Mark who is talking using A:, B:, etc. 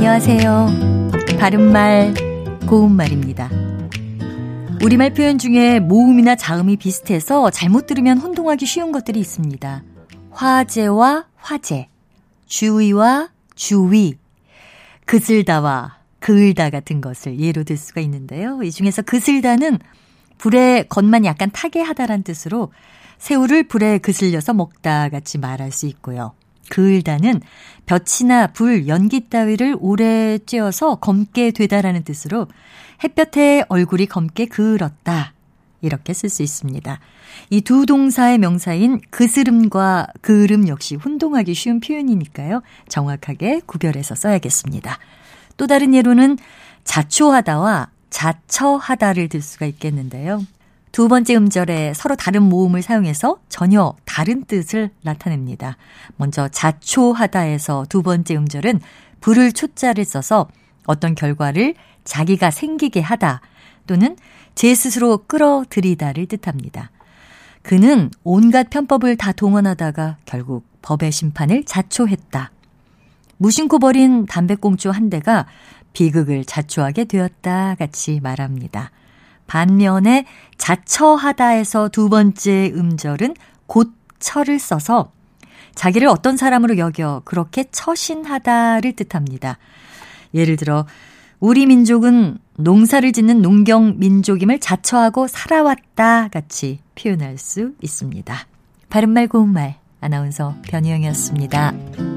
A: 안녕하세요. 바른말, 고운말입니다. 우리말 표현 중에 모음이나 자음이 비슷해서 잘못 들으면 혼동하기 쉬운 것들이 있습니다. 화제와 화제, 주의와 주위, 그슬다와 그을다 같은 것을 예로 들 수가 있는데요. 이 중에서 그슬다는 불에 겉만 약간 타게 하다란 뜻으로 새우를 불에 그슬려서 먹다 같이 말할 수 있고요. 그을다는 볕이나 불, 연기 따위를 오래 쬐어서 검게 되다라는 뜻으로 햇볕에 얼굴이 검게 그을었다. 이렇게 쓸 수 있습니다. 이 두 동사의 명사인 그스름과 그을음 역시 혼동하기 쉬운 표현이니까요. 정확하게 구별해서 써야겠습니다. 또 다른 예로는 자초하다와 자처하다를 들 수가 있겠는데요. 두 번째 음절에 서로 다른 모음을 사용해서 전혀 다른 뜻을 나타냅니다. 먼저 자초하다에서 두 번째 음절은 불을 초자를 써서 어떤 결과를 자기가 생기게 하다 또는 제 스스로 끌어들이다를 뜻합니다. 그는 온갖 편법을 다 동원하다가 결국 법의 심판을 자초했다. 무심코 버린 담배꽁초 한 대가 비극을 자초하게 되었다 같이 말합니다. 반면에 자처하다에서 두 번째 음절은 곧처를 써서 자기를 어떤 사람으로 여겨 그렇게 처신하다를 뜻합니다. 예를 들어 우리 민족은 농사를 짓는 농경 민족임을 자처하고 살아왔다 같이 표현할 수 있습니다. 바른말 고운말 아나운서 변희영이었습니다.